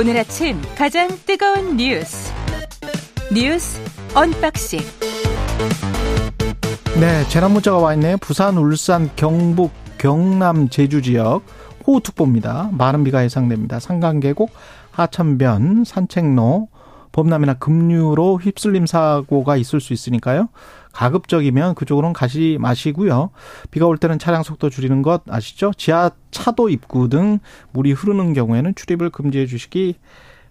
오늘 아침 가장 뜨거운 뉴스 뉴스 언박싱 네, 재난 문자가 와 있네요. 부산, 울산, 경북, 경남, 제주 지역 호우특보입니다. 많은 비가 예상됩니다. 산간 계곡, 하천변, 산책로, 범람이나 급류로 휩쓸림 사고가 있을 수 있으니까요. 가급적이면 그쪽으로는 가지 마시고요. 비가 올 때는 차량 속도 줄이는 것 아시죠? 지하 차도 입구 등 물이 흐르는 경우에는 출입을 금지해 주시기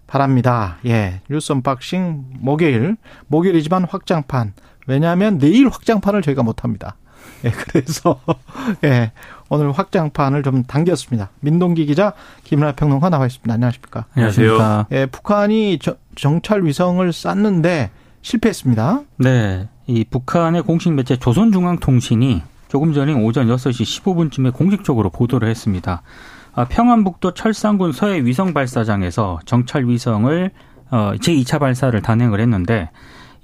바랍니다. 예. 뉴스 언박싱 목요일. 목요일이지만 확장판. 왜냐하면 내일 확장판을 저희가 못 합니다. 예, 그래서, 예, 오늘 확장판을 좀 당겼습니다. 민동기 기자, 김민하 평론가 나와 있습니다. 안녕하십니까. 안녕하세요. 예, 북한이 정찰 위성을 쐈는데 실패했습니다. 네. 이 북한의 공식 매체 조선중앙통신이 조금 전인 오전 6시 15분쯤에 공식적으로 보도를 했습니다. 아, 평안북도 철산군 서해 위성 발사장에서 정찰 위성을 어, 제2차 발사를 단행을 했는데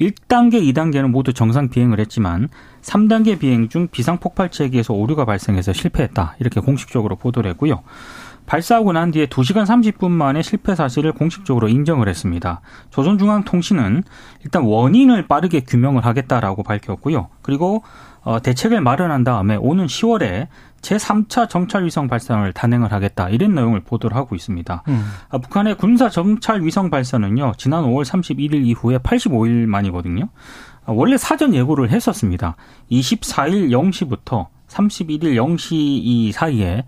1단계, 2단계는 모두 정상 비행을 했지만 3단계 비행 중 비상 폭발 체계에서 오류가 발생해서 실패했다. 이렇게 공식적으로 보도를 했고요. 발사하고 난 뒤에 2시간 30분 만에 실패 사실을 공식적으로 인정을 했습니다. 조선중앙통신은 일단 원인을 빠르게 규명을 하겠다라고 밝혔고요. 그리고 어, 대책을 마련한 다음에 오는 10월에 제3차 정찰 위성 발사를 단행을 하겠다 이런 내용을 보도를 하고 있습니다. 음. 아, 북한의 군사 정찰 위성 발사는요 지난 5월 31일 이후에 85일 만이거든요. 아, 원래 사전 예고를 했었습니다. 24일 0시부터 31일 0시 이 사이에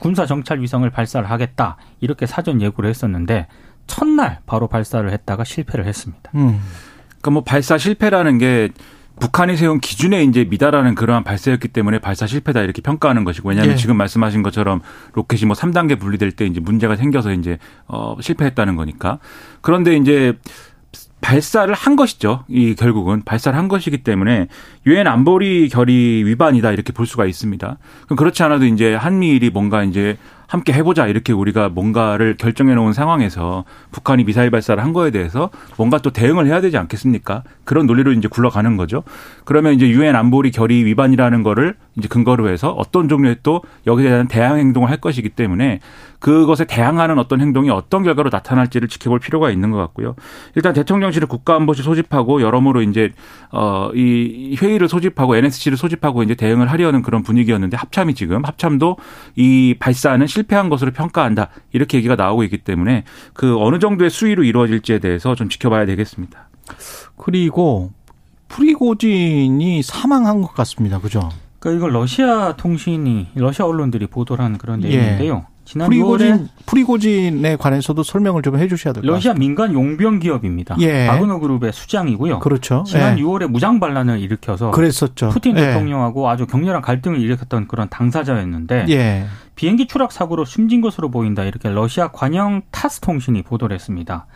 군사 정찰 위성을 발사를 하겠다 이렇게 사전 예고를 했었는데 첫날 바로 발사를 했다가 실패를 했습니다. 음. 그러니까 뭐 발사 실패라는 게 북한이 세운 기준에 이제 미달하는 그러한 발사였기 때문에 발사 실패다 이렇게 평가하는 것이고 왜냐하면 예. 지금 말씀하신 것처럼 로켓이 뭐 3단계 분리될 때 이제 문제가 생겨서 이제 어 실패했다는 거니까 그런데 이제 발사를 한 것이죠. 이 결국은 발사를 한 것이기 때문에 유엔 안보리 결의 위반이다 이렇게 볼 수가 있습니다. 그럼 그렇지 않아도 이제 한미일이 뭔가 이제 함께 해보자 이렇게 우리가 뭔가를 결정해 놓은 상황에서 북한이 미사일 발사를 한 거에 대해서 뭔가 또 대응을 해야 되지 않겠습니까? 그런 논리로 이제 굴러가는 거죠. 그러면 이제 유엔 안보리 결의 위반이라는 거를 이제 근거로 해서 어떤 종류의 또 여기에 대한 대항 행동을 할 것이기 때문에 그것에 대항하는 어떤 행동이 어떤 결과로 나타날지를 지켜볼 필요가 있는 것 같고요. 일단 대통령실을 국가안보실 소집하고 여러모로 이제 어이 회의를 소집하고 NSC를 소집하고 이제 대응을 하려는 그런 분위기였는데 합참이 지금 합참도 이 발사는 실패한 것으로 평가한다 이렇게 얘기가 나오고 있기 때문에 그 어느 정도의 수위로 이루어질지에 대해서 좀 지켜봐야 되겠습니다. 그리고 프리고진이 사망한 것 같습니다. 그죠? 그러니까 이걸 러시아 통신이 러시아 언론들이 보도를 한 그런 예. 내용인데요. 예. 지난 프리고진 프리고진에 관해서도 설명을 좀 해주셔야 될 것 같습니다. 러시아 민간 용병 기업입니다. 예. 바그너 그룹의 수장이고요. 그렇죠. 지난 예. 6월에 무장 반란을 일으켜서 그랬었죠. 푸틴 예. 대통령하고 아주 격렬한 갈등을 일으켰던 그런 당사자였는데 예. 비행기 추락 사고로 숨진 것으로 보인다 이렇게 러시아 관영 타스 통신이 보도를 했습니다.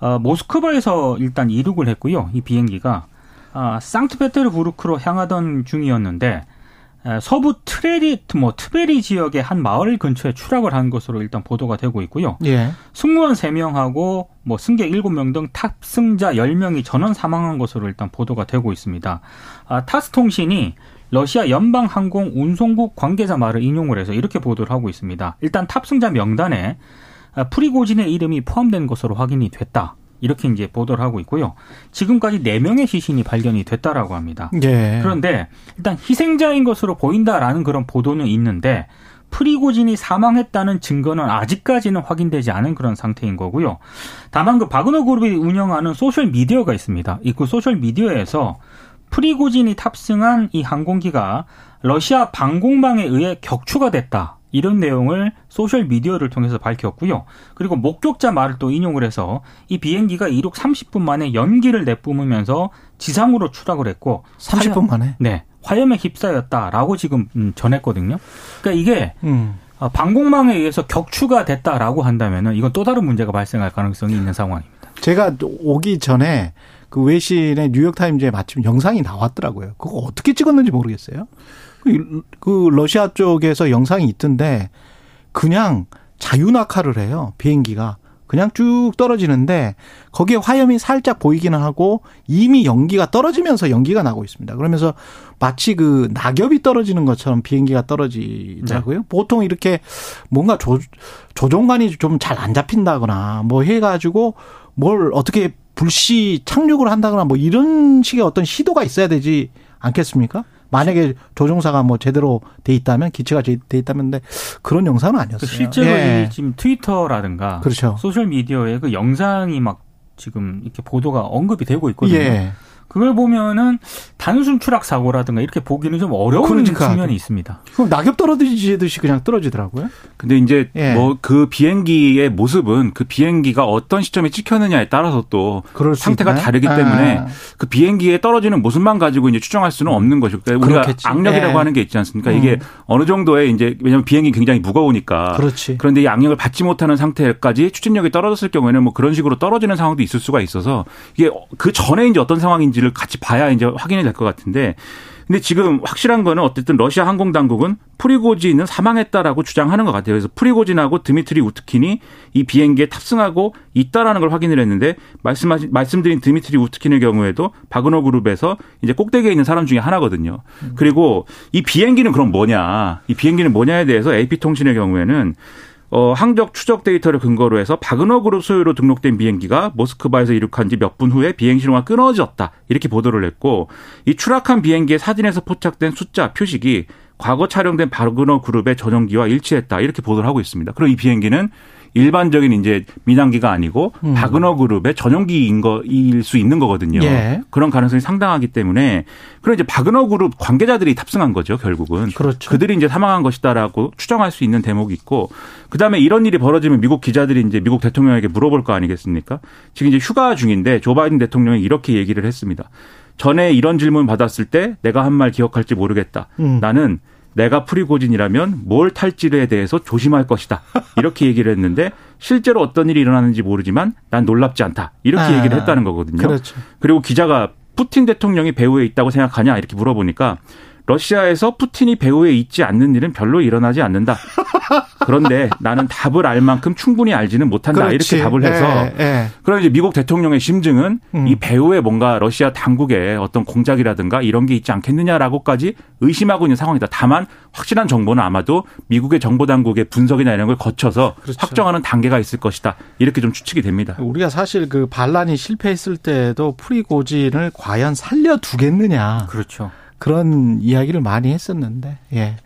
어, 모스크바에서 일단 이륙을 했고요. 이 비행기가 아, 상트페테르부르크로 향하던 중이었는데 서부 트레리 뭐 트베리 지역의 한 마을 근처에 추락을 한 것으로 일단 보도가 되고 있고요. 예. 승무원 3명하고 뭐 승객 7명 등 탑승자 10명이 전원 사망한 것으로 일단 보도가 되고 있습니다. 아, 타스 통신이 러시아 연방 항공 운송국 관계자 말을 인용을 해서 이렇게 보도를 하고 있습니다. 일단 탑승자 명단에 프리고진의 이름이 포함된 것으로 확인이 됐다. 이렇게 이제 보도를 하고 있고요. 지금까지 4명의 시신이 발견이 됐다라고 합니다. 예. 그런데 일단 희생자인 것으로 보인다라는 그런 보도는 있는데 프리고진이 사망했다는 증거는 아직까지는 확인되지 않은 그런 상태인 거고요. 다만 그 바그너 그룹이 운영하는 소셜 미디어가 있습니다. 이 그 소셜 미디어에서 프리고진이 탑승한 이 항공기가 러시아 방공망에 의해 격추가 됐다. 이런 내용을 소셜 미디어를 통해서 밝혔고요. 그리고 목격자 말을 또 인용을 해서 이 비행기가 이륙 30분 만에 연기를 내뿜으면서 지상으로 추락을 했고 30분 만에 네. 화염에 휩싸였다라고 지금 음, 전했거든요. 그러니까 이게 음. 어, 방공망에 의해서 격추가 됐다라고 한다면은 이건 또 다른 문제가 발생할 가능성이 있는 상황입니다. 제가 오기 전에 그 외신의 뉴욕타임즈에 마침 영상이 나왔더라고요. 그거 어떻게 찍었는지 모르겠어요. 그, 그 러시아 쪽에서 영상이 있던데 그냥 자유낙하를 해요. 비행기가. 그냥 쭉 떨어지는데 거기에 화염이 살짝 보이기는 하고 이미 연기가 떨어지면서 연기가 나고 있습니다. 그러면서 마치 그 낙엽이 떨어지는 것처럼 비행기가 떨어지더라고요. 네. 보통 이렇게 뭔가 조, 조종관이 좀 잘 안 잡힌다거나 뭐 해가지고 뭘 어떻게 불시 착륙을 한다거나 뭐 이런 식의 어떤 시도가 있어야 되지 않겠습니까? 만약에 조종사가 뭐 제대로 돼 있다면 기체가 돼 있다면 근데 그런 영상은 아니었어요. 실제로 예. 지금 트위터라든가 그렇죠. 소셜 미디어에 그 영상이 막 지금 이렇게 보도가 언급이 되고 있거든요. 예. 그걸 보면은 단순 추락 사고라든가 이렇게 보기는 좀 어려운 그러니까. 측면이 있습니다. 그럼 낙엽 떨어지듯이 그냥 떨어지더라고요. 근데 이제 예. 뭐그 비행기의 모습은 그 비행기가 어떤 시점에 찍혔느냐에 따라서 또 상태가 있나요? 다르기 때문에 아. 그 비행기에 떨어지는 모습만 가지고 이제 추정할 수는 없는 것이고 그러니까 우리가 그렇겠지. 악력이라고 예. 하는 게 있지 않습니까? 음. 이게 어느 정도의 이제 왜냐하면 비행기 굉장히 무거우니까. 그렇지. 그런데 이 악력을 받지 못하는 상태까지 추진력이 떨어졌을 경우에는 뭐 그런 식으로 떨어지는 상황도 있을 수가 있어서 이게 그 전에 이제 어떤 상황인지 있는지를 같이 봐야 이제 확인이 될 것 같은데 근데 지금 확실한 거는 어쨌든 러시아 항공 당국은 프리고진은 사망했다라고 주장하는 것 같아요. 그래서 프리고진하고 드미트리 우트킨이 이 비행기에 탑승하고 있다라는 걸 확인을 했는데 말씀하신 말씀드린 드미트리 우트킨의 경우에도 바그너 그룹에서 이제 꼭대기에 있는 사람 중에 하나거든요. 음. 그리고 이 비행기는 그럼 뭐냐? 이 비행기는 뭐냐에 대해서 AP 통신의 경우에는 어, 항적 추적 데이터를 근거로 해서 바그너 그룹 소유로 등록된 비행기가 모스크바에서 이륙한 지 몇 분 후에 비행 신호가 끊어졌다. 이렇게 보도를 했고 이 추락한 비행기의 사진에서 포착된 숫자 표식이 과거 촬영된 바그너 그룹의 전용기와 일치했다. 이렇게 보도를 하고 있습니다. 그리고 이 비행기는 일반적인 이제 민항기가 아니고 음. 바그너 그룹의 전용기인 거일 수 있는 거거든요. 예. 그런 가능성이 상당하기 때문에 그런 이제 바그너 그룹 관계자들이 탑승한 거죠, 결국은. 그렇죠. 그들이 이제 사망한 것이다라고 추정할 수 있는 대목이 있고 그다음에 이런 일이 벌어지면 미국 기자들이 이제 미국 대통령에게 물어볼 거 아니겠습니까? 지금 이제 휴가 중인데 조 바이든 대통령이 이렇게 얘기를 했습니다. 전에 이런 질문 받았을 때 내가 한 말 기억할지 모르겠다. 음. 나는 내가 프리고진이라면 뭘 탈지에 대해서 조심할 것이다. 이렇게 얘기를 했는데 실제로 어떤 일이 일어나는지 모르지만 난 놀랍지 않다. 이렇게 아, 얘기를 했다는 거거든요. 그렇죠. 그리고 기자가 푸틴 대통령이 배후에 있다고 생각하냐 이렇게 물어보니까 러시아에서 푸틴이 배후에 있지 않는 일은 별로 일어나지 않는다. 그런데 나는 답을 알 만큼 충분히 알지는 못한다. 그렇지. 이렇게 답을 해서 예, 예. 그럼 이제 미국 대통령의 심증은 음. 이 배후에 뭔가 러시아 당국의 어떤 공작이라든가 이런 게 있지 않겠느냐라고까지 의심하고 있는 상황이다. 다만 확실한 정보는 아마도 미국의 정보 당국의 분석이나 이런 걸 거쳐서 그렇죠. 확정하는 단계가 있을 것이다. 이렇게 좀 추측이 됩니다. 우리가 사실 그 반란이 실패했을 때도 프리고진을 과연 살려두겠느냐. 그렇죠. 그런 이야기를 많이 했었는데, 예.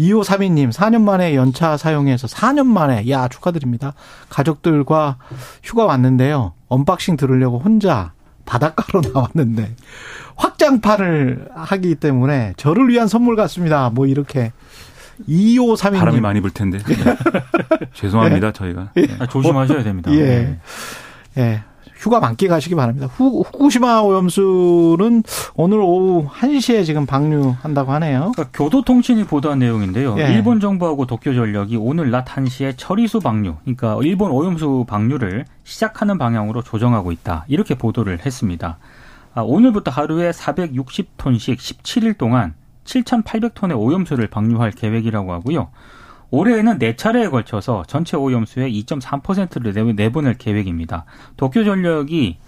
2532님, 4년 만에 연차 사용해서 4년 만에, 야, 축하드립니다. 가족들과 휴가 왔는데요. 언박싱 들으려고 혼자 바닷가로 나왔는데, 확장판을 하기 때문에 저를 위한 선물 같습니다. 뭐 이렇게. 2532님. 바람이 많이 불 텐데. 네. 죄송합니다, 예. 저희가. 예. 아, 조심하셔야 됩니다. 예. 네. 예. 휴가 만끽 하시기 바랍니다. 후, 후쿠시마 오염수는 오늘 오후 1시에 지금 방류한다고 하네요. 그러니까 교도통신이 보도한 내용인데요. 예. 일본 정부하고 도쿄전력이 오늘 낮 1시에 처리수 방류, 그러니까 일본 오염수 방류를 시작하는 방향으로 조정하고 있다. 이렇게 보도를 했습니다. 아, 오늘부터 하루에 460톤씩 17일 동안 7,800톤의 오염수를 방류할 계획이라고 하고요. 올해에는 네 차례에 걸쳐서 전체 오염수의 2.3%를 내보낼 계획입니다. 도쿄전력이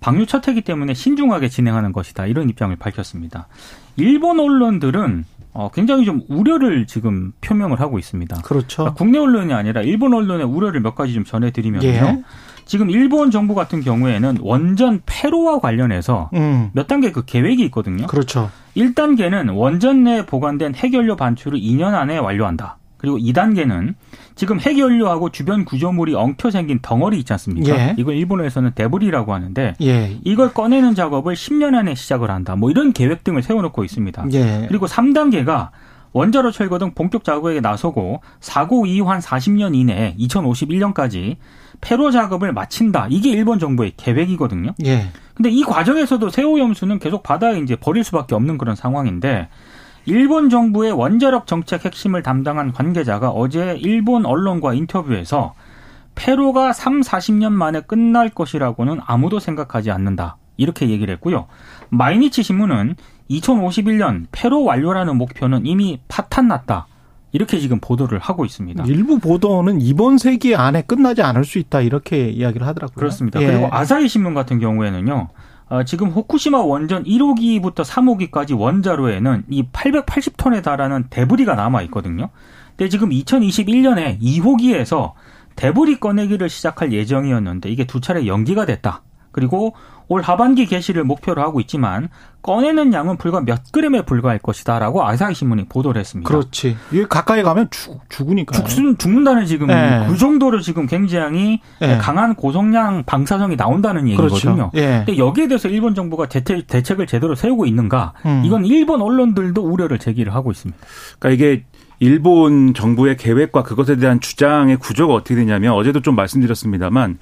방류 첫 해기 때문에 신중하게 진행하는 것이다. 이런 입장을 밝혔습니다. 일본 언론들은 어, 굉장히 좀 우려를 지금 표명을 하고 있습니다. 그렇죠. 그러니까 국내 언론이 아니라 일본 언론의 우려를 몇 가지 좀 전해드리면요. 예. 지금 일본 정부 같은 경우에는 원전 폐로와 관련해서 음. 몇 단계 그 계획이 있거든요. 그렇죠. 1단계는 원전 내에 보관된 핵연료 반출을 2년 안에 완료한다. 그리고 2단계는 지금 핵연료하고 주변 구조물이 엉켜 생긴 덩어리 있지 않습니까? 예. 이걸 일본에서는 데브리라고 하는데 예. 이걸 꺼내는 작업을 10년 안에 시작을 한다. 뭐 이런 계획 등을 세워놓고 있습니다. 예. 그리고 3단계가 원자로 철거 등 본격 작업에 나서고 사고 이후 한 40년 이내에 2051년까지 폐로 작업을 마친다. 이게 일본 정부의 계획이거든요. 예. 근데 이 과정에서도 새오염수는 계속 바다에 이제 버릴 수밖에 없는 그런 상황인데 일본 정부의 원자력 정책 핵심을 담당한 관계자가 어제 일본 언론과 인터뷰에서 폐로가 3, 40년 만에 끝날 것이라고는 아무도 생각하지 않는다. 이렇게 얘기를 했고요. 마이니치 신문은 2051년 폐로 완료라는 목표는 이미 파탄났다. 이렇게 지금 보도를 하고 있습니다. 일부 보도는 이번 세기 안에 끝나지 않을 수 있다 이렇게 이야기를 하더라고요. 그렇습니다. 예. 그리고 아사히 신문 같은 경우에는요. 어, 지금 호쿠시마 원전 1호기부터 3호기까지 원자로에는 이 880톤에 달하는 데브리가 남아 있거든요. 근데 지금 2021년에 2호기에서 데브리 꺼내기를 시작할 예정이었는데 이게 두 차례 연기가 됐다. 그리고 올 하반기 개시를 목표로 하고 있지만 꺼내는 양은 불과 몇 그램에 불과할 것이다라고 아사히 신문이 보도를 했습니다. 그렇지. 이게 가까이 가면 죽, 죽으니까. 죽, 죽는다는 지금 네. 그 정도로 지금 굉장히 네. 강한 고성량 방사성이 나온다는 얘기거든요. 그렇죠. 네. 근데 여기에 대해서 일본 정부가 대책, 대책을 제대로 세우고 있는가? 음. 이건 일본 언론들도 우려를 제기를 하고 있습니다. 그러니까 이게 일본 정부의 계획과 그것에 대한 주장의 구조가 어떻게 되냐면 어제도 좀 말씀드렸습니다만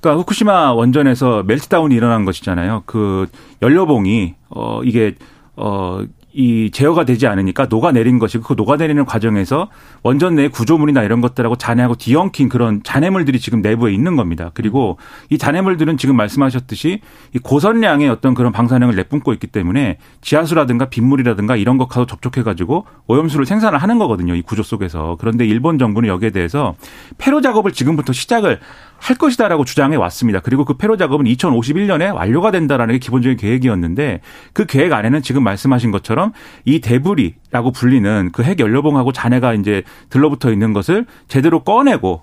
그러니까 후쿠시마 원전에서 멜트다운이 일어난 것이잖아요. 그 연료봉이 어 이게 어 이 제어가 되지 않으니까 녹아내린 것이고 그 녹아내리는 과정에서 원전 내 구조물이나 이런 것들하고 잔해하고 뒤엉킨 그런 잔해물들이 지금 내부에 있는 겁니다. 그리고 이 잔해물들은 지금 말씀하셨듯이 이 고선량의 어떤 그런 방사능을 내뿜고 있기 때문에 지하수라든가 빗물이라든가 이런 것하고 접촉해 가지고 오염수를 생산을 하는 거거든요. 이 구조 속에서. 그런데 일본 정부는 여기에 대해서 폐로 작업을 지금부터 시작을 할 것이다라고 주장해 왔습니다. 그리고 그 폐로 작업은 2051년에 완료가 된다라는 게 기본적인 계획이었는데 그 계획 안에는 지금 말씀하신 것처럼 이 데브리라고 불리는 그 핵 연료봉하고 잔해가 이제 들러붙어 있는 것을 제대로 꺼내고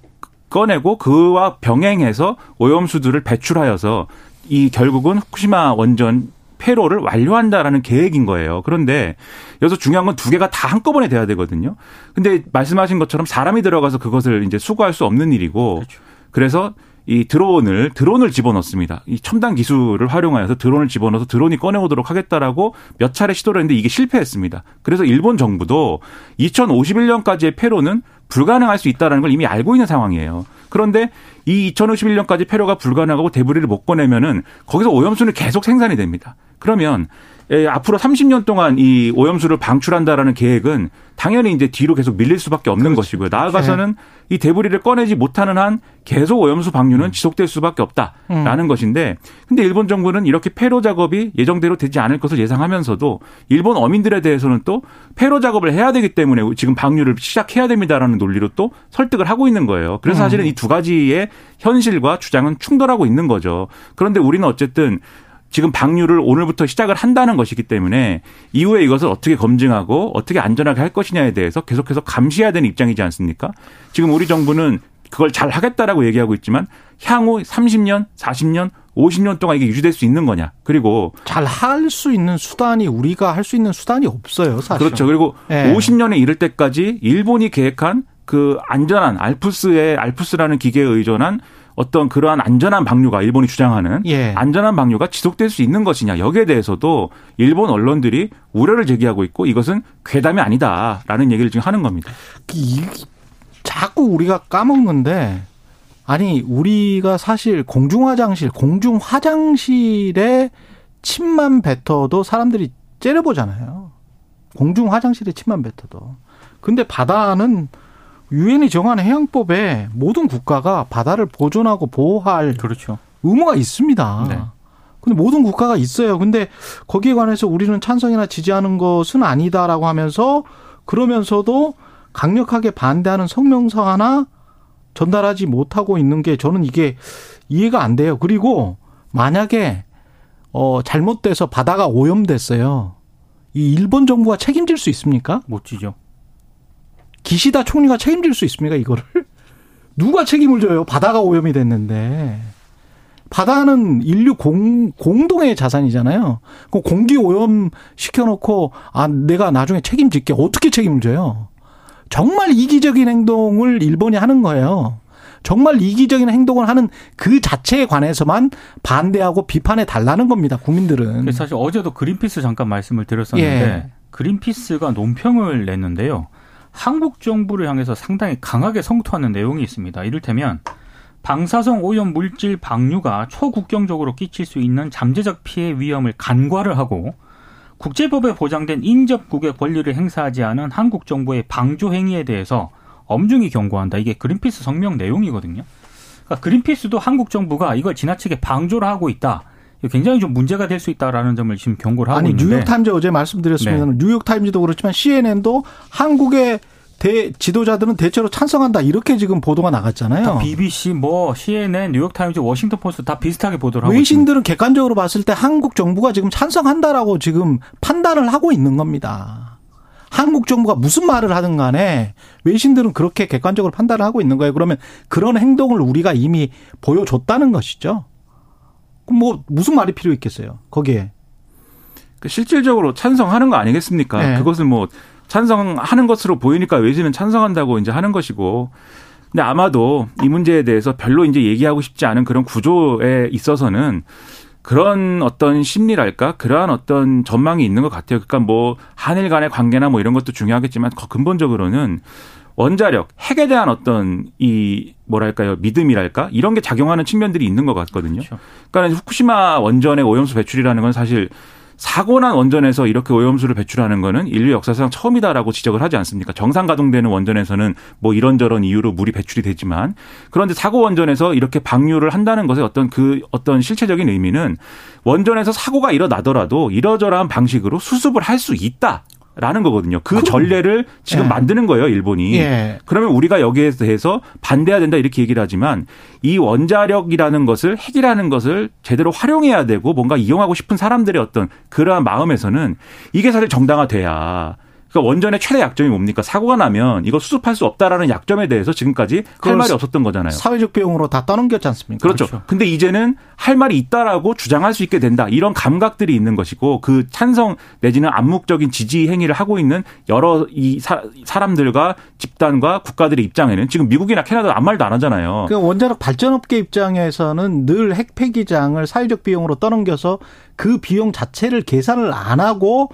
꺼내고 그와 병행해서 오염수들을 배출하여서 이 결국은 후쿠시마 원전 폐로를 완료한다라는 계획인 거예요. 그런데 여기서 중요한 건 두 개가 다 한꺼번에 돼야 되거든요. 근데 말씀하신 것처럼 사람이 들어가서 그것을 이제 수거할 수 없는 일이고 그렇죠. 그래서 이 드론을 드론을 집어넣습니다. 이 첨단 기술을 활용하여서 드론을 집어넣어서 드론이 꺼내오도록 하겠다라고 몇 차례 시도를 했는데 이게 실패했습니다. 그래서 일본 정부도 2051년까지의 폐로는 불가능할 수 있다는 걸 이미 알고 있는 상황이에요. 그런데 이 2051년까지 폐로가 불가능하고 데브리를 못 꺼내면은 거기서 오염수는 계속 생산이 됩니다. 그러면 예, 앞으로 30년 동안 이 오염수를 방출한다라는 계획은 당연히 이제 뒤로 계속 밀릴 수밖에 없는 그렇지. 것이고요. 나아가서는 네. 이 데브리를 꺼내지 못하는 한 계속 오염수 방류는 음. 지속될 수밖에 없다라는 음. 것인데 근데 일본 정부는 이렇게 폐로 작업이 예정대로 되지 않을 것을 예상하면서도 일본 어민들에 대해서는 또 폐로 작업을 해야 되기 때문에 지금 방류를 시작해야 됩니다라는 논리로 또 설득을 하고 있는 거예요. 그래서 음. 사실은 이두 가지의 현실과 주장은 충돌하고 있는 거죠. 그런데 우리는 어쨌든 지금 방류를 오늘부터 시작을 한다는 것이기 때문에 이후에 이것을 어떻게 검증하고 어떻게 안전하게 할 것이냐에 대해서 계속해서 감시해야 되는 입장이지 않습니까? 지금 우리 정부는 그걸 잘 하겠다라고 얘기하고 있지만 향후 30년, 40년, 50년 동안 이게 유지될 수 있는 거냐. 그리고 잘 할 수 있는 수단이 우리가 할 수 있는 수단이 없어요, 사실. 그렇죠. 그리고 네. 50년에 이를 때까지 일본이 계획한 그 안전한 알프스의 알프스라는 기계에 의존한 어떤 그러한 안전한 방류가 일본이 주장하는 예. 안전한 방류가 지속될 수 있는 것이냐 여기에 대해서도 일본 언론들이 우려를 제기하고 있고 이것은 괴담이 아니다라는 얘기를 지금 하는 겁니다. 이, 자꾸 우리가 까먹는데 아니 우리가 사실 공중 화장실 공중 화장실에 침만 뱉어도 사람들이 째려보잖아요. 공중 화장실에 침만 뱉어도. 근데 바다는 유엔이 정한 해양법에 모든 국가가 바다를 보존하고 보호할 그렇죠. 의무가 있습니다. 네. 근데 모든 국가가 있어요. 근데 거기에 관해서 우리는 찬성이나 지지하는 것은 아니다라고 하면서 그러면서도 강력하게 반대하는 성명서 하나 전달하지 못하고 있는 게 저는 이게 이해가 안 돼요. 그리고 만약에 어 잘못돼서 바다가 오염됐어요. 이 일본 정부가 책임질 수 있습니까? 못 지죠. 기시다 총리가 책임질 수 있습니까, 이거를? 누가 책임을 져요? 바다가 오염이 됐는데. 바다는 인류 공, 공동의 자산이잖아요. 그 공기 오염 시켜놓고, 아, 내가 나중에 책임질게. 어떻게 책임을 져요? 정말 이기적인 행동을 일본이 하는 거예요. 정말 이기적인 행동을 하는 그 자체에 관해서만 반대하고 비판해 달라는 겁니다. 국민들은. 사실 어제도 그린피스 잠깐 말씀을 드렸었는데 예. 그린피스가 논평을 냈는데요. 한국 정부를 향해서 상당히 강하게 성토하는 내용이 있습니다. 이를테면 방사성 오염 물질 방류가 초국경적으로 끼칠 수 있는 잠재적 피해 위험을 간과를 하고 국제법에 보장된 인접국의 권리를 행사하지 않은 한국 정부의 방조 행위에 대해서 엄중히 경고한다. 이게 그린피스 성명 내용이거든요. 그러니까 그린피스도 한국 정부가 이걸 지나치게 방조를 하고 있다. 굉장히 좀 문제가 될 수 있다라는 점을 지금 경고를 하고 아니, 있는데. 뉴욕타임즈 어제 말씀드렸습니다. 네. 뉴욕타임즈도 그렇지만 CNN도 한국의 대 지도자들은 대체로 찬성한다 이렇게 지금 보도가 나갔잖아요. BBC, 뭐 CNN, 뉴욕타임즈, 워싱턴 포스트 다 비슷하게 보도를 하고 외신들은 있습니다. 객관적으로 봤을 때 한국 정부가 지금 찬성한다라고 지금 판단을 하고 있는 겁니다. 한국 정부가 무슨 말을 하든 간에 외신들은 그렇게 객관적으로 판단을 하고 있는 거예요. 그러면 그런 행동을 우리가 이미 보여줬다는 것이죠. 그럼 뭐 무슨 말이 필요 있겠어요? 거기에. 그 실질적으로 찬성하는 거 아니겠습니까? 네. 그것을 뭐 찬성하는 것으로 보이니까 외신은 찬성한다고 이제 하는 것이고. 근데 아마도 이 문제에 대해서 별로 이제 얘기하고 싶지 않은 그런 구조에 있어서는 그런 어떤 심리랄까 그러한 어떤 전망이 있는 것 같아요. 그러니까 뭐 한일 간의 관계나 뭐 이런 것도 중요하겠지만 근본적으로는 원자력 핵에 대한 어떤 이 뭐랄까요 믿음이랄까 이런 게 작용하는 측면들이 있는 것 같거든요. 그렇죠. 그러니까 후쿠시마 원전의 오염수 배출이라는 건 사실 사고 난 원전에서 이렇게 오염수를 배출하는 거는 인류 역사상 처음이다라고 지적을 하지 않습니까? 정상 가동되는 원전에서는 뭐 이런저런 이유로 물이 배출이 되지만 그런데 사고 원전에서 이렇게 방류를 한다는 것의 어떤 그 어떤 실체적인 의미는 원전에서 사고가 일어나더라도 이러저러한 방식으로 수습을 할 수 있다. 라는 거거든요. 그 전례를 지금 예. 만드는 거예요, 일본이. 예. 그러면 우리가 여기에 대해서 반대해야 된다 이렇게 얘기를 하지만 이 원자력이라는 것을 핵이라는 것을 제대로 활용해야 되고 뭔가 이용하고 싶은 사람들의 어떤 그러한 마음에서는 이게 사실 정당화돼야 그러니까 원전의 최대 약점이 뭡니까? 사고가 나면 이거 수습할 수 없다라는 약점에 대해서 지금까지 할 말이 없었던 거잖아요. 사회적 비용으로 다 떠넘겼지 않습니까? 그렇죠. 그렇죠. 근데 이제는 할 말이 있다라고 주장할 수 있게 된다. 이런 감각들이 있는 것이고 그 찬성 내지는 암묵적인 지지 행위를 하고 있는 여러 이 사, 람들과 집단과 국가들의 입장에는 지금 미국이나 캐나다 아무 말도 안 하잖아요. 그 원자력 발전업계 입장에서는 늘 핵폐기장을 사회적 비용으로 떠넘겨서 그 비용 자체를 계산을 안 하고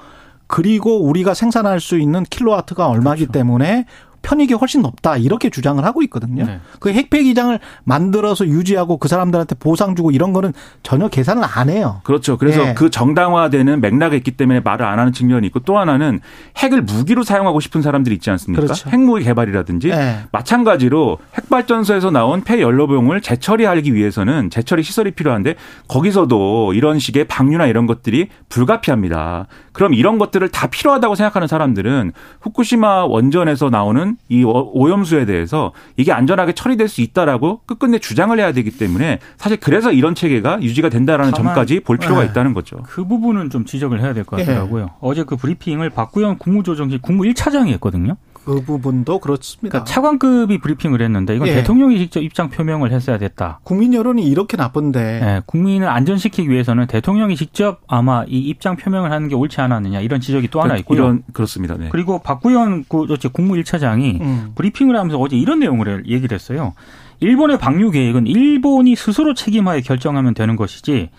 그리고 우리가 생산할 수 있는 킬로와트가 얼마기 그렇죠. 때문에 편익이 훨씬 높다 이렇게 주장을 하고 있거든요. 네. 그 핵폐 기장을 만들어서 유지하고 그 사람들한테 보상 주고 이런 거는 전혀 계산을 안 해요. 그렇죠. 그래서 네. 그 정당화되는 맥락이 있기 때문에 말을 안 하는 측면이 있고 또 하나는 핵을 무기로 사용하고 싶은 사람들이 있지 않습니까? 그렇죠. 핵무기 개발이라든지 네. 마찬가지로 핵발전소에서 나온 폐연료병을 재처리하기 위해서는 재처리 시설이 필요한데 거기서도 이런 식의 방류나 이런 것들이 불가피합니다. 그럼 이런 것들을 다 필요하다고 생각하는 사람들은 후쿠시마 원전에서 나오는 이 오염수에 대해서 이게 안전하게 처리될 수 있다라고 끝끝내 주장을 해야 되기 때문에 사실 그래서 이런 체계가 유지가 된다라는 점까지 볼 필요가 네. 있다는 거죠. 그 부분은 좀 지적을 해야 될 것 같더라고요. 네. 어제 그 브리핑을 박구영 국무조정실 국무 1차장이 했거든요. 그 부분도 그렇습니다. 그러니까 차관급이 브리핑을 했는데 이건 예. 대통령이 직접 입장 표명을 했어야 됐다. 국민 여론이 이렇게 나쁜데. 네, 국민을 안전시키기 위해서는 대통령이 직접 아마 이 입장 표명을 하는 게 옳지 않았느냐 이런 지적이 또 하나 있고요. 이런 그렇습니다. 네. 그리고 박구현 그 국무 1차장이 음. 브리핑을 하면서 어제 이런 내용을 얘기를 했어요. 일본의 방류 계획은 일본이 스스로 책임하에 결정하면 되는 것이지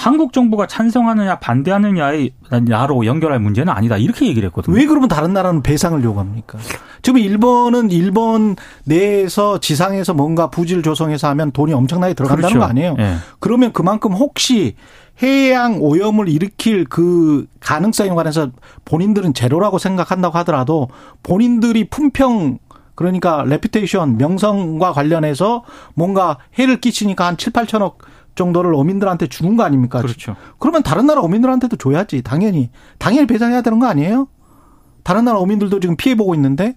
한국 정부가 찬성하느냐 반대하느냐의 나로 연결할 문제는 아니다 이렇게 얘기를 했거든요. 왜 그러면 다른 나라는 배상을 요구합니까? 지금 일본은 일본 내에서 지상에서 뭔가 부지를 조성해서 하면 돈이 엄청나게 들어간다는 그렇죠. 거 아니에요? 네. 그러면 그만큼 혹시 해양 오염을 일으킬 그 가능성에 관해서 본인들은 제로라고 생각한다고 하더라도 본인들이 품평 그러니까 레피테이션 명성과 관련해서 뭔가 해를 끼치니까 한 7, 8천억 정도를 어민들한테 주는 거 아닙니까? 그렇죠. 그러면 다른 나라 어민들한테도 줘야지. 당연히. 당연히 배상해야 되는 거 아니에요? 다른 나라 어민들도 지금 피해 보고 있는데.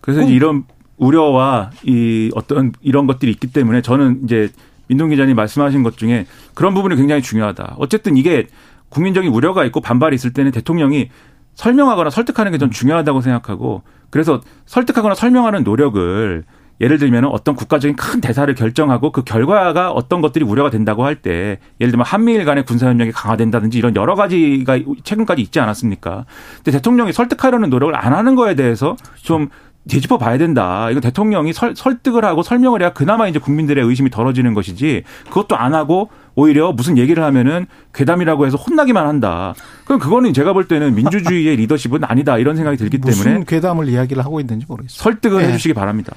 그래서 그 이런 우려와 이 어떤 이런 것들이 있기 때문에 저는 이제 민동 기자님 말씀하신 것 중에 그런 부분이 굉장히 중요하다. 어쨌든 이게 국민적인 우려가 있고 반발이 있을 때는 대통령이 설명하거나 설득하는 게좀 중요하다고 생각하고 그래서 설득하거나 설명하는 노력을 예를 들면 어떤 국가적인 큰 대사를 결정하고 그 결과가 어떤 것들이 우려가 된다고 할 때 예를 들면 한미일 간의 군사협력이 강화된다든지 이런 여러 가지가 최근까지 있지 않았습니까? 근데 대통령이 설득하려는 노력을 안 하는 거에 대해서 좀 뒤집어 봐야 된다. 이거 대통령이 설, 설득을 하고 설명을 해야 그나마 이제 국민들의 의심이 덜어지는 것이지 그것도 안 하고 오히려 무슨 얘기를 하면은 괴담이라고 해서 혼나기만 한다. 그럼 그거는 제가 볼 때는 민주주의의 리더십은 아니다 이런 생각이 들기 때문에 무슨 괴담을 이야기를 하고 있는지 모르겠어요. 설득을 네. 해주시기 바랍니다.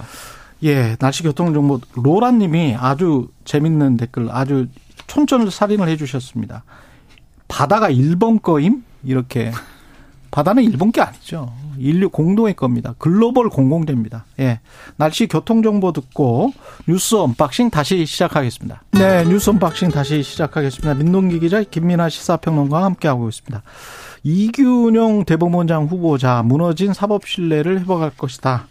예, 날씨 교통 정보 로라님이 아주 재밌는 댓글 아주 촌철 살인을 해주셨습니다. 바다가 일본 거임 이렇게 바다는 일본 게 아니죠. 인류 공동의 겁니다. 글로벌 공공재입니다. 예. 날씨 교통 정보 듣고 뉴스 언박싱 다시 시작하겠습니다. 네, 뉴스 언박싱 다시 시작하겠습니다. 민동기 기자 김민하 시사평론가와 함께하고 있습니다. 이균용 대법원장 후보자 무너진 사법 신뢰를 회복할 것이다.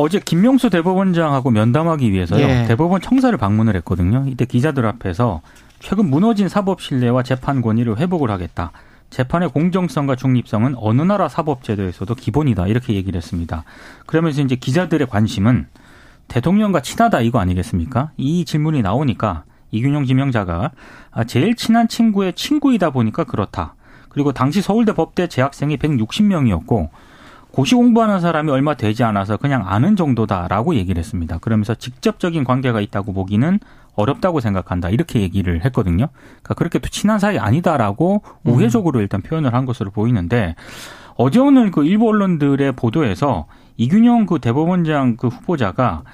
어제 김명수 대법원장하고 면담하기 위해서요. 예. 대법원 청사를 방문을 했거든요. 이때 기자들 앞에서 최근 무너진 사법 신뢰와 재판 권위를 회복을 하겠다. 재판의 공정성과 중립성은 어느 나라 사법 제도에서도 기본이다. 이렇게 얘기를 했습니다. 그러면서 이제 기자들의 관심은 대통령과 친하다 이거 아니겠습니까? 이 질문이 나오니까 이균용 지명자가 아, 제일 친한 친구의 친구이다 보니까 그렇다. 그리고 당시 서울대 법대 재학생이 160명이었고 고시 공부하는 사람이 얼마 되지 않아서 그냥 아는 정도다라고 얘기를 했습니다. 그러면서 직접적인 관계가 있다고 보기는 어렵다고 생각한다. 이렇게 얘기를 했거든요. 그러니까 그렇게 또 친한 사이 아니다라고 음. 우회적으로 일단 표현을 한 것으로 보이는데 어제 오늘 그 일부 언론들의 보도에서 이균영 그 대법원장 그 후보자가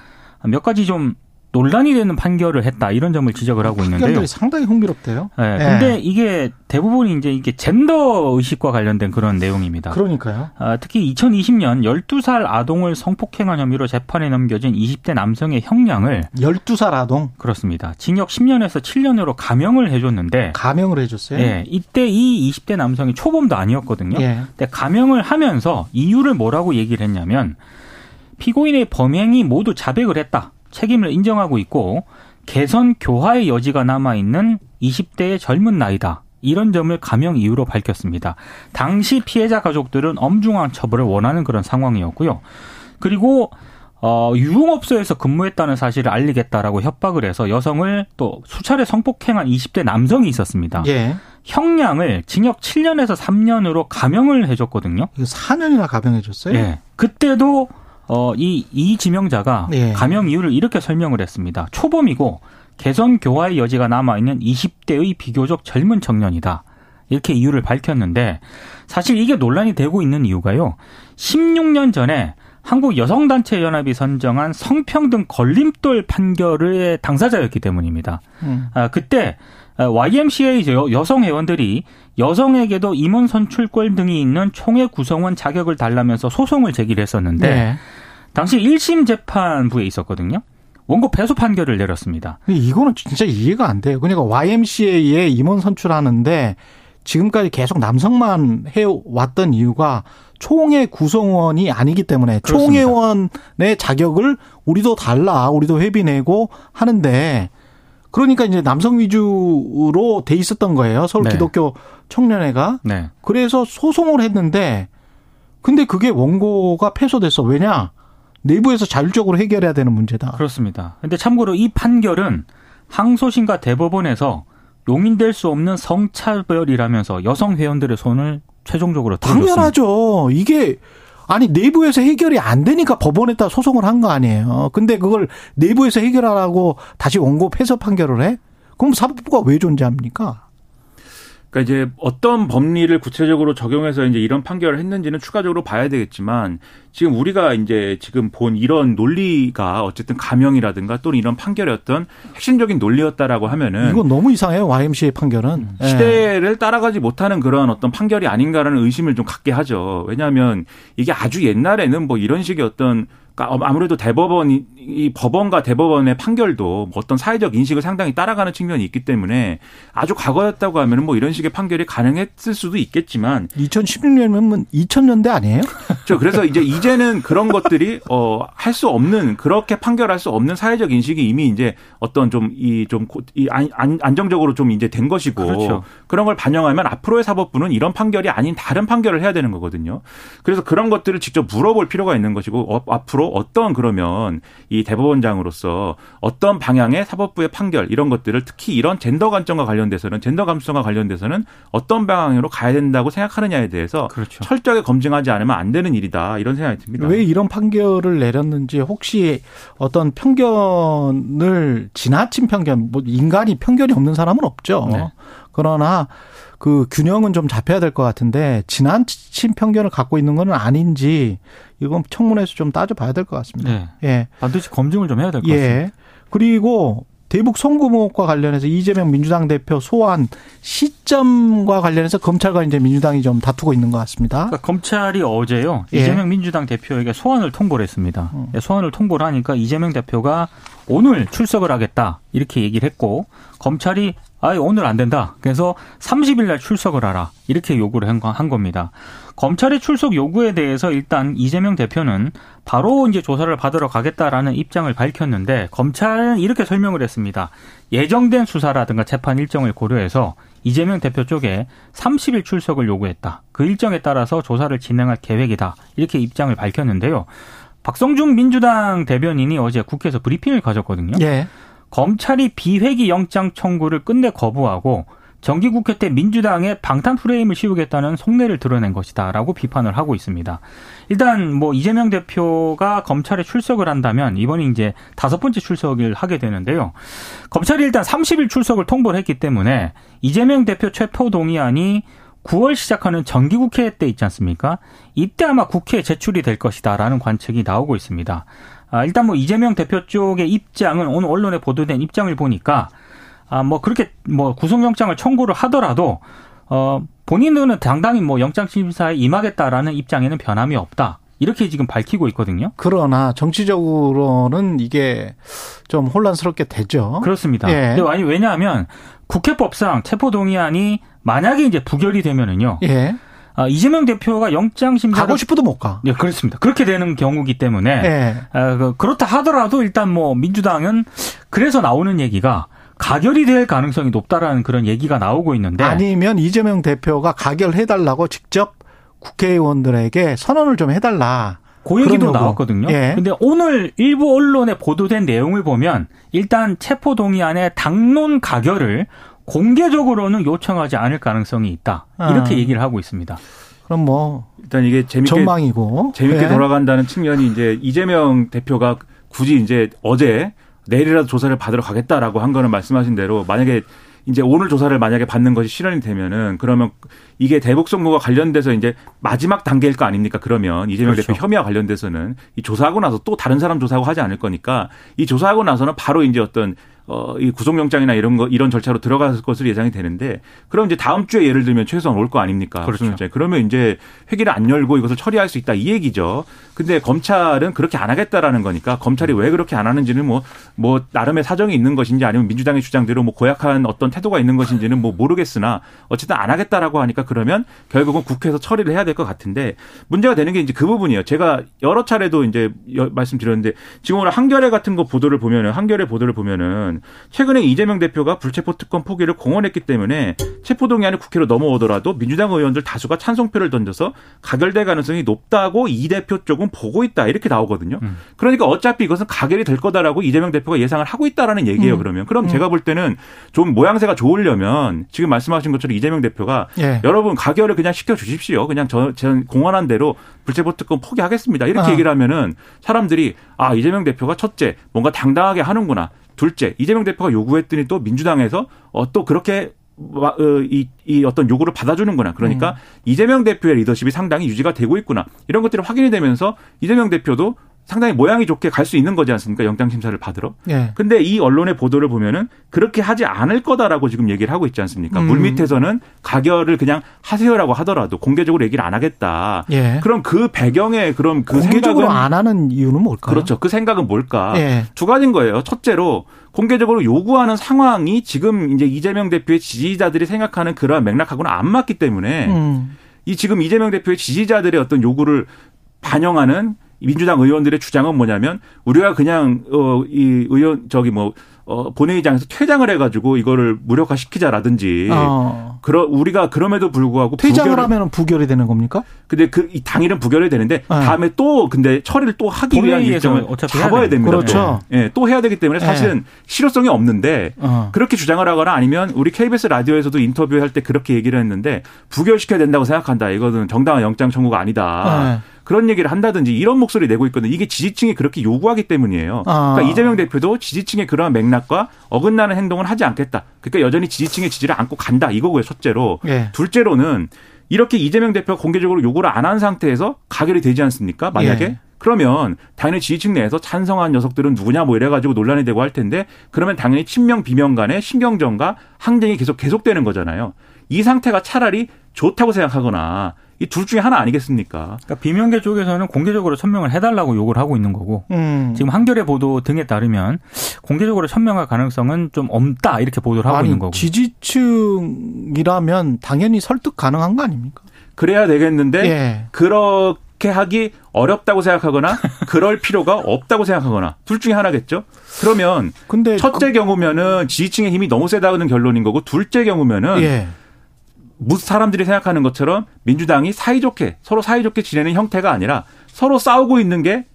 몇 가지 좀 논란이 되는 판결을 했다 이런 점을 지적을 하고 있는데요. 판결이 상당히 흥미롭대요. 네, 근데 네. 이게 대부분이 이제 이게 젠더 의식과 관련된 그런 내용입니다. 그러니까요. 아, 특히 2020년 12살 아동을 성폭행한 혐의로 재판에 넘겨진 20대 남성의 형량을 12살 아동 그렇습니다. 징역 10년에서 7년으로 감형을 해줬는데 감형을 해줬어요. 네, 이때 이 20대 남성이 초범도 아니었거든요. 예. 근데 감형을 하면서 이유를 뭐라고 얘기를 했냐면 피고인의 범행이 모두 자백을 했다. 책임을 인정하고 있고 개선 교화의 여지가 남아 있는 20대의 젊은 나이다. 이런 점을 감형 이유로 밝혔습니다. 당시 피해자 가족들은 엄중한 처벌을 원하는 그런 상황이었고요. 그리고 어, 유흥업소에서 근무했다는 사실을 알리겠다라고 협박을 해서 여성을 또 수차례 성폭행한 20대 남성이 있었습니다. 예. 형량을 징역 7년에서 3년으로 감형을 해줬거든요. 이거 4년이나 감형해줬어요? 예. 그때도 어, 이, 이 지명자가 예. 감형 이유를 이렇게 설명을 했습니다. 초범이고 개선 교화의 여지가 남아있는 20대의 비교적 젊은 청년이다. 이렇게 이유를 밝혔는데 사실 이게 논란이 되고 있는 이유가요. 16년 전에 한국 여성단체 연합이 선정한 성평등 걸림돌 판결의 당사자였기 때문입니다. 음. 아, 그때 YMCA 여성 회원들이 여성에게도 임원 선출권 등이 있는 총회 구성원 자격을 달라면서 소송을 제기를 했었는데 네. 당시 1심 재판부에 있었거든요. 원고 패소 판결을 내렸습니다. 이거는 진짜 이해가 안 돼요. 그러니까 YMCA에 임원 선출하는데 지금까지 계속 남성만 해왔던 이유가 총회 구성원이 아니기 때문에 그렇습니다. 총회원의 자격을 우리도 달라, 우리도 회비 내고 하는데 그러니까 이제 남성 위주로 돼 있었던 거예요. 서울 네. 기독교 청년회가. 네. 그래서 소송을 했는데 근데 그게 원고가 패소됐어. 왜냐? 내부에서 자율적으로 해결해야 되는 문제다. 그렇습니다. 근데 참고로 이 판결은 항소심과 대법원에서 용인될 수 없는 성차별이라면서 여성 회원들의 손을 최종적으로 들어줬습니다. 당연하죠. 이게 아니 내부에서 해결이 안 되니까 법원에다 소송을 한 거 아니에요. 근데 그걸 내부에서 해결하라고 다시 원고 패소 판결을 해? 그럼 사법부가 왜 존재합니까? 그러니까 이제 어떤 법리를 구체적으로 적용해서 이제 이런 판결을 했는지는 추가적으로 봐야 되겠지만 지금 우리가 이제 지금 본 이런 논리가 어쨌든 감형이라든가 또는 이런 판결의 어떤 핵심적인 논리였다라고 하면은 이건 너무 이상해요 YMCA 판결은 음. 시대를 따라가지 못하는 그런 어떤 판결이 아닌가라는 의심을 좀 갖게 하죠. 왜냐하면 이게 아주 옛날에는 뭐 이런 식의 어떤 그러니까 아무래도 대법원이 이 법원과 대법원의 판결도 뭐 어떤 사회적 인식을 상당히 따라가는 측면이 있기 때문에 아주 과거였다고 하면은 뭐 이런 식의 판결이 가능했을 수도 있겠지만 2016년이면 2000년대 아니에요? 저 그래서 이제 이제는 그런 것들이 어 할 수 없는 그렇게 판결할 수 없는 사회적 인식이 이미 이제 어떤 좀 이 좀 이 안정적으로 좀 이제 된 것이고 그렇죠. 그런 걸 반영하면 앞으로의 사법부는 이런 판결이 아닌 다른 판결을 해야 되는 거거든요. 그래서 그런 것들을 직접 물어볼 필요가 있는 것이고 어, 앞으로 어떤 그러면 이 대법원장으로서 어떤 방향의 사법부의 판결 이런 것들을 특히 이런 젠더 관점과 관련돼서는 젠더 감수성과 관련돼서는 어떤 방향으로 가야 된다고 생각하느냐에 대해서 그렇죠. 철저하게 검증하지 않으면 안 되는 일이다 이런 생각이 듭니다. 왜 이런 판결을 내렸는지 혹시 어떤 편견을 지나친 편견 뭐 인간이 편견이 없는 사람은 없죠. 네. 그러나 그 균형은 좀 잡혀야 될 것 같은데 지나친 편견을 갖고 있는 건 아닌지 이건 청문회에서 좀 따져봐야 될 것 같습니다. 네. 예. 반드시 검증을 좀 해야 될것 예. 같습니다. 그리고 대북 송금혹과 관련해서 이재명 민주당 대표 소환 시점과 관련해서 검찰과 이제 민주당이 좀 다투고 있는 것 같습니다. 그러니까 검찰이 어제요 예. 이재명 민주당 대표에게 소환을 통보를 했습니다. 음. 소환을 통보를 하니까 이재명 대표가 오늘 출석을 하겠다 이렇게 얘기를 했고 검찰이 아, 오늘 안 된다. 그래서 30일 날 출석을 하라. 이렇게 요구를 한 겁니다. 검찰의 출석 요구에 대해서 일단 이재명 대표는 바로 이제 조사를 받으러 가겠다라는 입장을 밝혔는데 검찰은 이렇게 설명을 했습니다. 예정된 수사라든가 재판 일정을 고려해서 이재명 대표 쪽에 30일 출석을 요구했다. 그 일정에 따라서 조사를 진행할 계획이다. 이렇게 입장을 밝혔는데요. 박성중 민주당 대변인이 어제 국회에서 브리핑을 가졌거든요. 예. 검찰이 비회기 영장 청구를 끝내 거부하고 정기국회 때 민주당의 방탄 프레임을 씌우겠다는 속내를 드러낸 것이다라고 비판을 하고 있습니다. 일단 뭐 이재명 대표가 검찰에 출석을 한다면 이번이 이제 다섯 번째 출석을 하게 되는데요. 검찰이 일단 30일 출석을 통보를 했기 때문에 이재명 대표 체포 동의안이 9월 시작하는 정기국회 때 있지 않습니까? 이때 아마 국회에 제출이 될 것이다라는 관측이 나오고 있습니다. 아, 일단 뭐 이재명 대표 쪽의 입장은 오늘 언론에 보도된 입장을 보니까 아, 뭐 그렇게 뭐 구속영장을 청구를 하더라도 어, 본인은 당당히 뭐 영장심사에 임하겠다라는 입장에는 변함이 없다. 이렇게 지금 밝히고 있거든요. 그러나 정치적으로는 이게 좀 혼란스럽게 되죠. 그렇습니다. 예. 근데 아니 왜냐하면 국회법상 체포동의안이 만약에 이제 부결이 되면은요. 예. 아, 이재명 대표가 영장 심사 가고 싶어도 못 가. 네, 그렇습니다. 그렇게 되는 경우기 때문에 예. 아, 그, 그렇다 하더라도 일단 뭐 민주당은 그래서 나오는 얘기가 가결이 될 가능성이 높다라는 그런 얘기가 나오고 있는데 아니면 이재명 대표가 가결해 달라고 직접 국회의원들에게 선언을 좀 해달라. 그 얘기도 나왔거든요. 예. 근데 오늘 일부 언론에 보도된 내용을 보면 일단 체포 동의안의 당론 가결을 공개적으로는 요청하지 않을 가능성이 있다. 이렇게 아. 얘기를 하고 있습니다. 그럼 뭐 일단 이게 재밌게 전망이고 재밌게 예. 돌아간다는 측면이 이제 이재명 대표가 굳이 이제 어제 내일이라도 조사를 받으러 가겠다라고 한 거는 말씀하신 대로 만약에 이제 오늘 조사를 만약에 받는 것이 실현이 되면은 그러면 이게 대북 송무가 관련돼서 이제 마지막 단계일 거 아닙니까? 그러면 이재명 그렇죠. 대표 혐의와 관련돼서는 이 조사하고 나서 또 다른 사람 조사하고 하지 않을 거니까 이 조사하고 나서는 바로 이제 어떤 어, 이 구속영장이나 이런 거, 이런 절차로 들어갈 것으로 예상이 되는데, 그럼 이제 다음 주에 예를 들면 최소한 올 거 아닙니까? 그렇죠. 그러면 이제 회기를 안 열고 이것을 처리할 수 있다 이 얘기죠. 근데 검찰은 그렇게 안 하겠다라는 거니까 검찰이 왜 그렇게 안 하는지는 뭐, 뭐, 나름의 사정이 있는 것인지 아니면 민주당의 주장대로 뭐 고약한 어떤 태도가 있는 것인지는 뭐 모르겠으나 어쨌든 안 하겠다라고 하니까 그러면 결국은 국회에서 처리를 해야 될 것 같은데 문제가 되는 게 이제 그 부분이에요. 제가 여러 차례도 이제 말씀드렸는데 지금 오늘 한겨레 같은 거 보도를 보면은 한겨레 보도를 보면은 최근에 이재명 대표가 불체포 특권 포기를 공언했기 때문에 체포 동의안이 국회로 넘어오더라도 민주당 의원들 다수가 찬성표를 던져서 가결될 가능성이 높다고 이 대표 쪽은 보고 있다 이렇게 나오거든요. 음. 그러니까 어차피 이것은 가결이 될 거다라고 이재명 대표가 예상을 하고 있다라는 얘기예요. 음. 그러면 그럼 음. 제가 볼 때는 좀 모양새가 좋으려면 지금 말씀하신 것처럼 이재명 대표가 예. 여러분 가결을 그냥 시켜 주십시오. 그냥 저, 저 공언한 대로 불체포 특권 포기하겠습니다. 이렇게 아. 얘기를 하면은 사람들이 아 이재명 대표가 첫째 뭔가 당당하게 하는구나. 둘째, 이재명 대표가 요구했더니 또 민주당에서 어, 또 그렇게 어, 이, 이 어떤 요구를 받아주는구나. 그러니까 음. 이재명 대표의 리더십이 상당히 유지가 되고 있구나. 이런 것들이 확인이 되면서 이재명 대표도 상당히 모양이 좋게 갈 수 있는 거지 않습니까? 영장 심사를 받으러. 예. 근데 이 언론의 보도를 보면은 그렇게 하지 않을 거다라고 지금 얘기를 하고 있지 않습니까? 음. 물 밑에서는 가결을 그냥 하세요라고 하더라도 공개적으로 얘기를 안 하겠다. 예. 그럼 그 배경에 그럼 그 공개적으로 생각은 안 하는 이유는 뭘까요? 그렇죠. 그 생각은 뭘까? 예. 두 가지인 거예요. 첫째로 공개적으로 요구하는 상황이 지금 이제 이재명 대표의 지지자들이 생각하는 그러한 맥락하고는 안 맞기 때문에 음. 이 지금 이재명 대표의 지지자들의 어떤 요구를 반영하는 민주당 의원들의 주장은 뭐냐면 우리가 그냥 어이 의원 저기 뭐 어, 본회의장에서 퇴장을 해가지고 이거를 무력화시키자라든지. 어. 그러 우리가 그럼에도 불구하고 퇴장을 하면 부결이 되는 겁니까? 근데 그 이 당일은 부결이 되는데 네. 다음에 또 근데 처리를 또 하기 위한 일정을 잡아야 됩니다. 그렇죠. 예, 네, 또 해야 되기 때문에 사실은 네. 실효성이 없는데 어. 그렇게 주장을 하거나 아니면 우리 KBS 라디오에서도 인터뷰할 때 그렇게 얘기를 했는데 부결시켜야 된다고 생각한다. 이거는 정당한 영장 청구가 아니다. 네. 그런 얘기를 한다든지 이런 목소리 내고 있거든요. 이게 지지층이 그렇게 요구하기 때문이에요. 아. 그러니까 이재명 대표도 지지층의 그러한 맥락과 어긋나는 행동은 하지 않겠다. 그러니까 여전히 지지층의 지지를 안고 간다. 이거고요. 첫째로. 예. 둘째로는 이렇게 이재명 대표가 공개적으로 요구를 안 한 상태에서 가결이 되지 않습니까? 만약에 예. 그러면 당연히 지지층 내에서 찬성한 녀석들은 누구냐 뭐 이래가지고 논란이 되고 할 텐데 그러면 당연히 친명 비명 간의 신경전과 항쟁이 계속 계속되는 거잖아요. 이 상태가 차라리 좋다고 생각하거나 이 둘 중에 하나 아니겠습니까? 그러니까 비명계 쪽에서는 공개적으로 천명을 해달라고 요구를 하고 있는 거고 음. 지금 한겨레 보도 등에 따르면 공개적으로 천명할 가능성은 좀 없다 이렇게 보도를 하고 아니, 있는 거고 지지층이라면 당연히 설득 가능한 거 아닙니까? 그래야 되겠는데 예. 그렇게 하기 어렵다고 생각하거나 그럴 필요가 없다고 생각하거나 둘 중에 하나겠죠. 그러면 근데 첫째 그... 경우면은 지지층의 힘이 너무 세다는 결론인 거고 둘째 경우면은 예. 사람들이 생각하는 것처럼 민주당이 사이좋게 서로 사이좋게 지내는 형태가 아니라 서로 싸우고 있는 게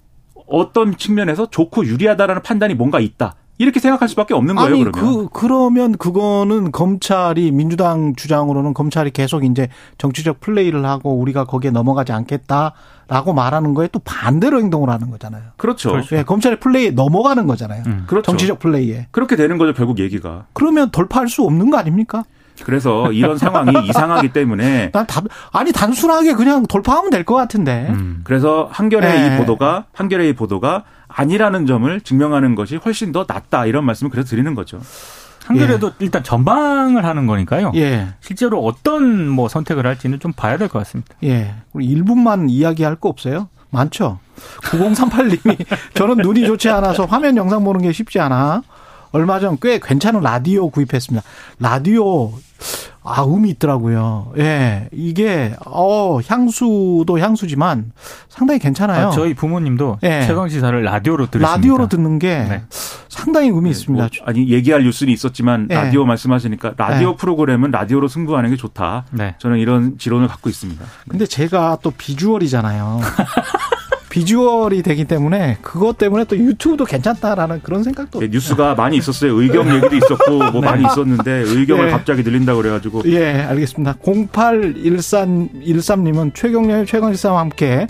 어떤 측면에서 좋고 유리하다라는 판단이 뭔가 있다. 이렇게 생각할 수밖에 없는 거예요. 아니, 그러면. 그 그러면 그거는 검찰이 민주당 주장으로는 검찰이 계속 이제 정치적 플레이를 하고 우리가 거기에 넘어가지 않겠다라고 말하는 거에 또 반대로 행동을 하는 거잖아요. 그렇죠. 그렇죠. 예, 검찰의 플레이에 넘어가는 거잖아요. 음, 그렇죠. 정치적 플레이에. 그렇게 되는 거죠, 결국 얘기가. 그러면 돌파할 수 없는 거 아닙니까? 그래서 이런 상황이 이상하기 때문에 난 답, 아니 단순하게 그냥 돌파하면 될 것 같은데. 음. 그래서 한겨레의 네. 이 보도가 한겨레의 이 보도가 아니라는 점을 증명하는 것이 훨씬 더 낫다 이런 말씀을 그래서 드리는 거죠. 한겨레도 예. 일단 전방을 하는 거니까요. 예. 실제로 어떤 뭐 선택을 할지는 좀 봐야 될 것 같습니다. 예. 우리 1분만 이야기할 거 없어요? 많죠. 9038님이 저는 눈이 좋지 않아서 화면 영상 보는 게 쉽지 않아. 얼마 전 꽤 괜찮은 라디오 구입했습니다. 라디오 아, 음이 있더라고요. 예. 이게, 어, 향수도 향수지만 상당히 괜찮아요. 아, 저희 부모님도 예. 최강 시사를 라디오로 들으십니다. 라디오로 듣는 게 네. 상당히 의미 네, 있습니다. 뭐, 아니, 얘기할 뉴스는 있었지만 예. 라디오 말씀하시니까 라디오 예. 프로그램은 라디오로 승부하는 게 좋다. 네. 저는 이런 지론을 갖고 있습니다. 근데 제가 또 비주얼이잖아요. 비주얼이 되기 때문에 그것 때문에 또 유튜브도 괜찮다라는 그런 생각도 네, 뉴스가 많이 있었어요. 의경 얘기도 있었고 뭐 네. 많이 있었는데 의경을 네. 갑자기 늘린다 고 그래가지고 예 알겠습니다. 0813님은 최경련의 최강시사와 함께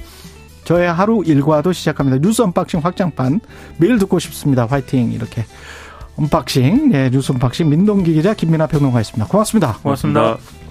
저의 하루 일과도 시작합니다. 뉴스 언박싱 확장판 매일 듣고 싶습니다. 화이팅 이렇게 언박싱 예 뉴스 언박싱 민동기 기자 김민하 평론가였습니다. 고맙습니다. 고맙습니다. 고맙습니다.